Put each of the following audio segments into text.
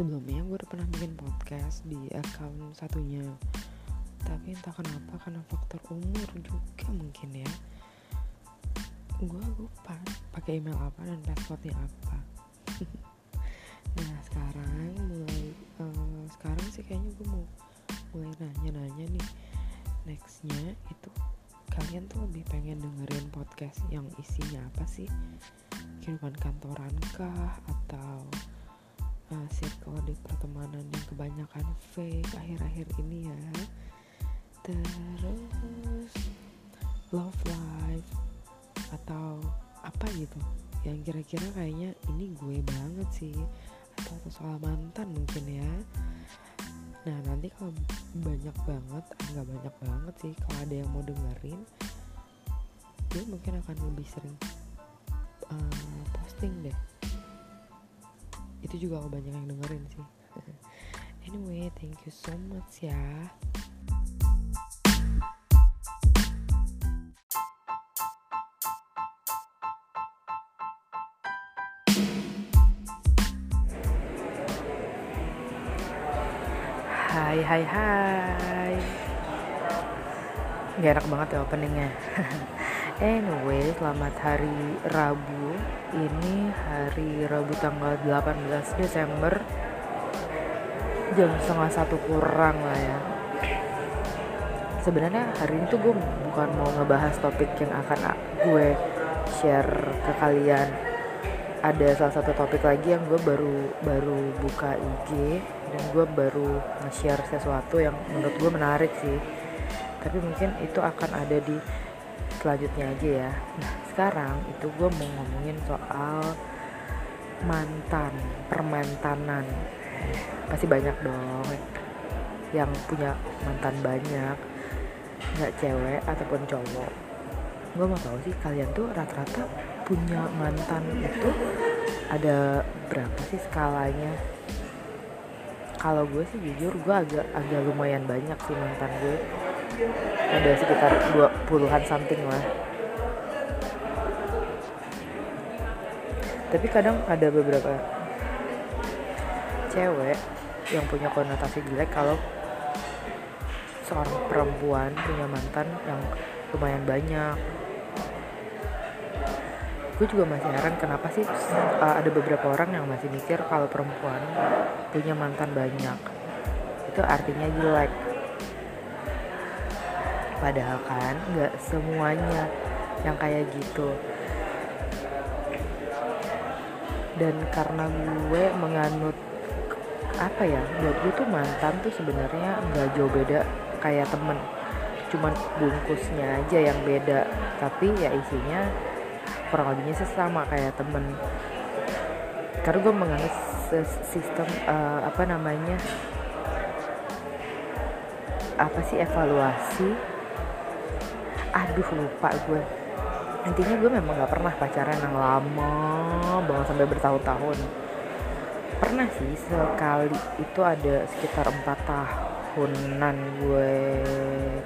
sebelumnya gue udah pernah bikin podcast di account satunya. Tapi entah kenapa karena faktor umur juga mungkin ya. Gue lupa pakai email apa dan passwordnya apa. Nah sekarang mulai uh, sekarang sih kayaknya gue mau mulai nanya-nanya nih. Nextnya itu kalian tuh lebih pengen dengerin podcast yang isinya apa sih? Kehidupan kantoran kah atau uh, circle di pertemanan yang kebanyakan fake akhir-akhir ini ya? Terus love life atau apa gitu? Yang kira-kira kayaknya ini gue banget sih atau soal mantan mungkin ya. Nah nanti kalau banyak banget nggak banyak banget sih kalau ada yang mau dengerin gue mungkin akan lebih sering uh, posting deh itu juga banyak yang dengerin sih. Anyway thank you so much ya. Hai hai hai. Gak enak banget ya openingnya Anyway selamat hari Rabu. Ini hari Rabu tanggal 18 Desember. Jam setengah satu kurang lah ya. Sebenarnya hari ini tuh gue bukan mau ngebahas topik yang akan gue share ke kalian. Ada salah satu topik lagi yang gue baru baru buka IG dan gue baru nge-share sesuatu yang menurut gue menarik sih. Tapi mungkin itu akan ada di selanjutnya aja ya. Nah sekarang itu gue mau ngomongin soal mantan permantanan. Pasti banyak dong yang punya mantan banyak nggak cewek ataupun cowok. Gue mau tahu sih kalian tuh rata-rata punya mantan itu ada berapa sih skalanya? Kalau gue sih jujur gue agak agak lumayan banyak sih mantan gue ada sekitar 20-an something lah. Tapi kadang ada beberapa cewek yang punya konotasi jelek kalau seorang perempuan punya mantan yang lumayan banyak. Gue juga masih heran kenapa sih uh, ada beberapa orang yang masih mikir kalau perempuan punya mantan banyak. Itu artinya jelek padahal kan nggak semuanya yang kayak gitu. Dan karena gue menganut apa ya buat gue tuh mantan tuh sebenarnya nggak jauh beda kayak temen. Cuman bungkusnya aja yang beda. Tapi ya isinya kurang lebihnya sih sama kayak temen. Karena gue menganggap sistem uh, apa namanya apa sih evaluasi aduh lupa gue. Intinya gue memang gak pernah pacaran yang lama banget sampai bertahun-tahun. Pernah sih sekali itu ada sekitar empat tahunan gue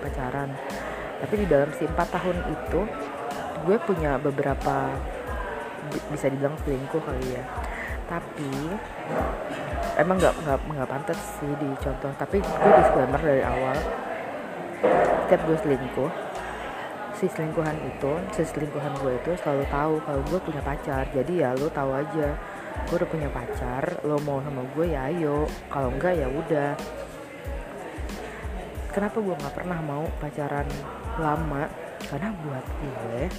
pacaran. Tapi di dalam si empat tahun itu gue punya beberapa bisa dibilang selingkuh kali ya. Tapi emang nggak nggak nggak pantas sih dicontoh. Tapi gue disclaimer dari awal setiap gue selingkuh si selingkuhan itu si selingkuhan gue itu selalu tahu kalau gue punya pacar. Jadi ya lo tahu aja gue udah punya pacar lo mau sama gue ya ayo. Kalau enggak ya udah. Kenapa gue nggak pernah mau pacaran lama? Karena buat gue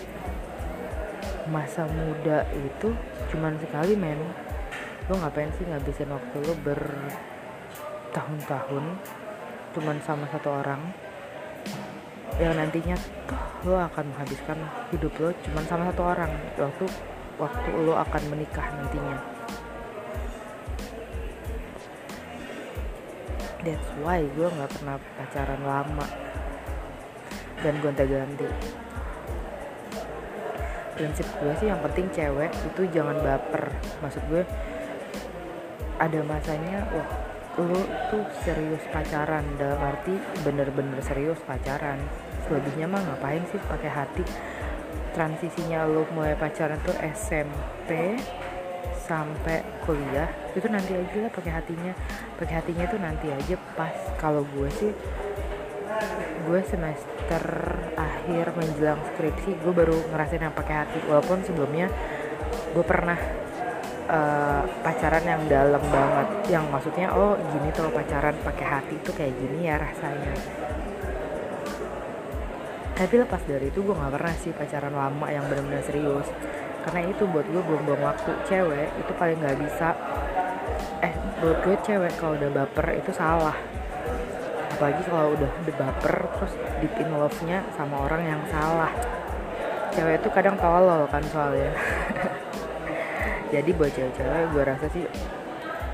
masa muda itu cuman sekali men. Lo ngapain sih ngabisin waktu lo bertahun-tahun cuman sama satu orang yang nantinya tuh lo akan menghabiskan hidup lo cuman sama satu orang. Waktu waktu lo akan menikah nantinya. That's why gue nggak pernah pacaran lama dan gonta-ganti prinsip gue sih yang penting cewek itu jangan baper. Maksud gue ada masanya wah lu tuh serius pacaran. Dalam arti bener-bener serius pacaran selebihnya mah ngapain sih pakai hati? Transisinya lu mulai pacaran tuh SMP sampai kuliah itu nanti aja lah pakai hatinya. Pakai hatinya itu nanti aja pas kalau gue sih gue semester akhir menjelang skripsi gue baru ngerasain yang pakai hati. Walaupun sebelumnya gue pernah uh, pacaran yang dalam banget. Yang maksudnya oh gini tuh pacaran pakai hati tuh kayak gini ya rasanya tapi lepas dari itu gue nggak pernah sih pacaran lama yang benar-benar serius. Karena itu buat gue buang-buang waktu. Cewek itu paling nggak bisa eh buat gue cewek kalau udah baper itu salah. Apalagi kalau udah udah baper terus deep in love nya sama orang yang salah. Cewek itu kadang tolol kan soalnya. Jadi buat cewek-cewek gue rasa sih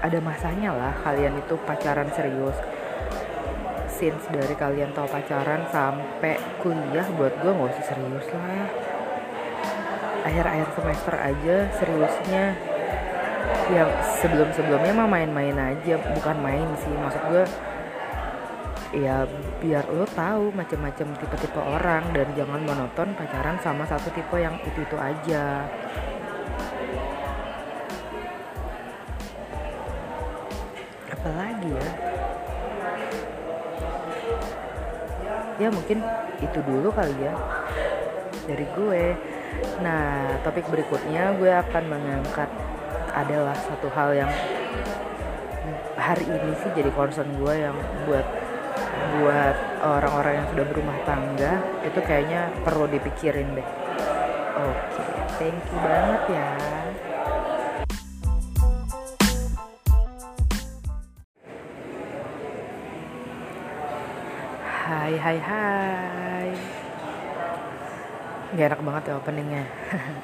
ada masanya lah kalian itu pacaran serius since dari kalian tahu pacaran sampai kuliah buat gue nggak usah serius lah. Akhir-akhir semester aja seriusnya. Yang sebelum-sebelumnya mah main-main aja bukan main sih. Maksud gue ya biar lo tahu macam-macam tipe-tipe orang dan jangan monoton pacaran sama satu tipe yang itu-itu aja. Apalagi ya ya mungkin itu dulu kali ya dari gue. Nah topik berikutnya gue akan mengangkat adalah satu hal yang hari ini sih jadi concern gue yang buat buat orang-orang yang sudah berumah tangga itu kayaknya perlu dipikirin deh. Oke okay, thank you banget ya Hai hai hai. Gak enak banget ya openingnya.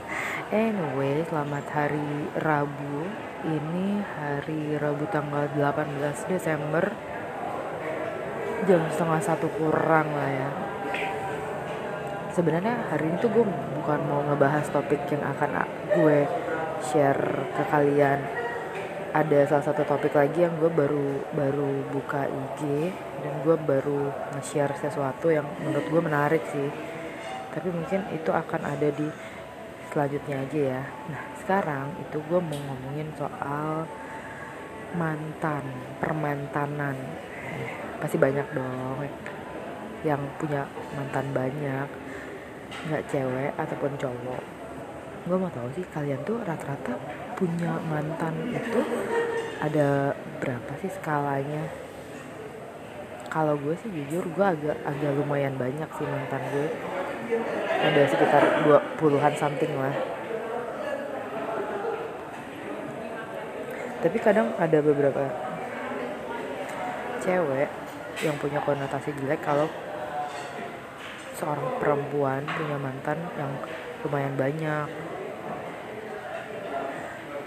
Anyway selamat hari Rabu. Ini hari Rabu tanggal 18 Desember. Jam setengah satu kurang lah ya. Sebenarnya hari ini tuh gue bukan mau ngebahas topik yang akan gue share ke kalian ada salah satu topik lagi yang gue baru baru buka IG dan gue baru nge-share sesuatu yang menurut gue menarik sih. Tapi mungkin itu akan ada di selanjutnya aja ya. Nah sekarang itu gue mau ngomongin soal mantan permantanan. Eh, pasti banyak dong yang punya mantan banyak nggak cewek ataupun cowok. Gue mau tahu sih kalian tuh rata-rata punya mantan itu ada berapa sih skalanya? Kalau gue sih jujur gue agak agak lumayan banyak sih mantan gue. Ada sekitar dua puluhan something lah. Tapi kadang ada beberapa cewek yang punya konotasi jelek kalau seorang perempuan punya mantan yang lumayan banyak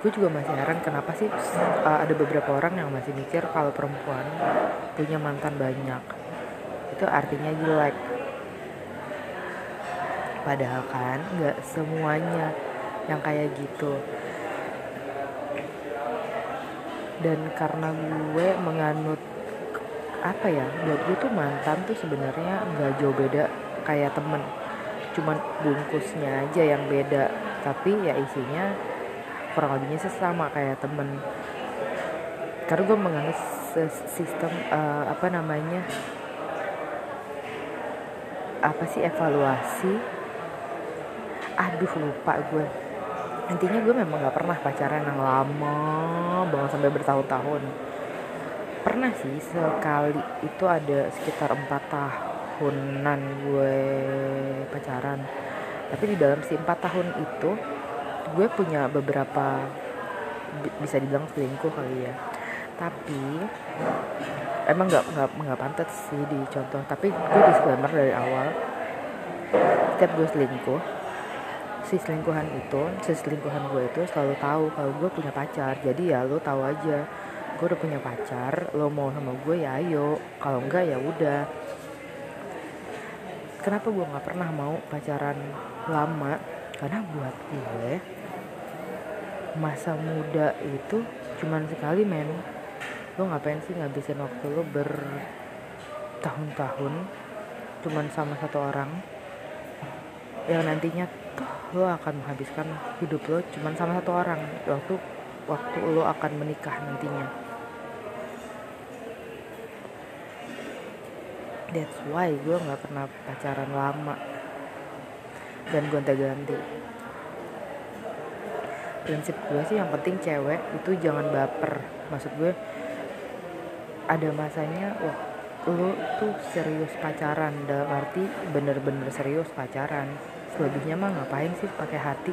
gue juga masih heran kenapa sih uh, ada beberapa orang yang masih mikir kalau perempuan punya mantan banyak. Itu artinya jelek padahal kan nggak semuanya yang kayak gitu. Dan karena gue menganut apa ya buat gue tuh mantan tuh sebenarnya nggak jauh beda kayak temen. Cuman bungkusnya aja yang beda. Tapi ya isinya kurang lebihnya sih kayak temen. Karena gue menganggap sistem uh, apa namanya apa sih evaluasi aduh lupa gue intinya gue memang gak pernah pacaran yang lama banget sampai bertahun-tahun. Pernah sih sekali itu ada sekitar empat tahunan gue pacaran. Tapi di dalam si empat tahun itu gue punya beberapa bisa dibilang selingkuh kali ya. Tapi emang nggak nggak nggak pantas sih dicontoh. Tapi gue disclaimer dari awal setiap gue selingkuh si selingkuhan itu si selingkuhan gue itu selalu tahu kalau gue punya pacar. Jadi ya lo tahu aja gue udah punya pacar lo mau sama gue ya ayo. Kalau enggak ya udah. Kenapa gue nggak pernah mau pacaran lama? Karena buat gue masa muda itu cuman sekali men. Lo ngapain sih ngabisin waktu lo bertahun-tahun cuman sama satu orang? Yang nantinya tuh lo akan menghabiskan hidup lo cuman sama satu orang. Waktu waktu lo akan menikah nantinya. That's why gue nggak pernah pacaran lama. Dan gonta-ganti prinsip gue sih yang penting cewek itu jangan baper. Maksud gue ada masanya wah lo tuh serius pacaran. Dalam arti bener-bener serius pacaran. Selebihnya mah ngapain sih pakai hati?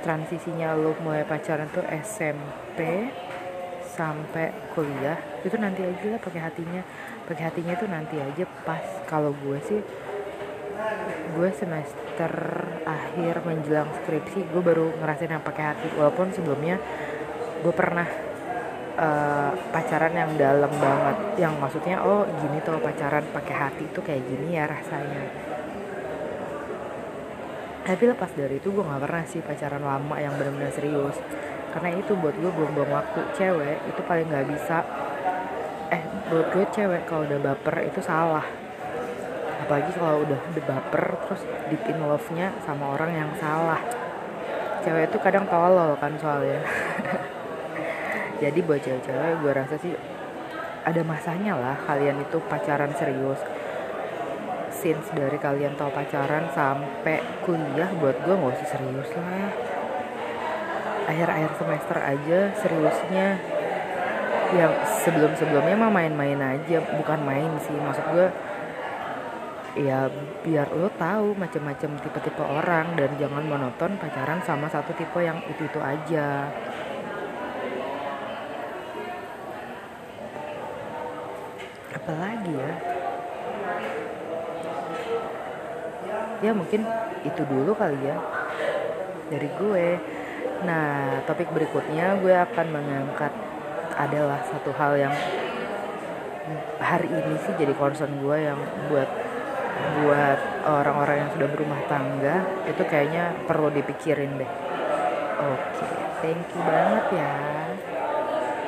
Transisinya lo mulai pacaran tuh SMP sampai kuliah itu nanti aja lah pakai hatinya. Pakai hatinya itu nanti aja pas. Kalau gue sih gue semester akhir menjelang skripsi gue baru ngerasain yang pakai hati. Walaupun sebelumnya gue pernah uh, pacaran yang dalam banget. Yang maksudnya oh gini tuh pacaran pakai hati tuh kayak gini ya rasanya. Tapi lepas dari itu gue nggak pernah sih pacaran lama yang benar-benar serius. Karena itu buat gue buang-buang waktu. Cewek itu paling nggak bisa. Eh buat gue cewek kalau udah baper itu salah apalagi kalau udah udah baper terus deep in love-nya sama orang yang salah. Cewek itu kadang tolol kan soalnya. Jadi buat cewek-cewek gue rasa sih ada masanya lah kalian itu pacaran serius. Since dari kalian tahu pacaran sampai kuliah buat gue nggak usah serius lah. Akhir-akhir semester aja seriusnya. Yang sebelum-sebelumnya mah main-main aja bukan main sih. Maksud gue ya biar lo tahu macam-macam tipe-tipe orang dan jangan monoton pacaran sama satu tipe yang itu-itu aja. Apalagi ya? Ya mungkin itu dulu kali ya dari gue. Nah, topik berikutnya gue akan mengangkat adalah satu hal yang hari ini sih jadi concern gue yang buat buat orang-orang yang sudah berumah tangga itu kayaknya perlu dipikirin deh. Oke, okay, thank you banget ya.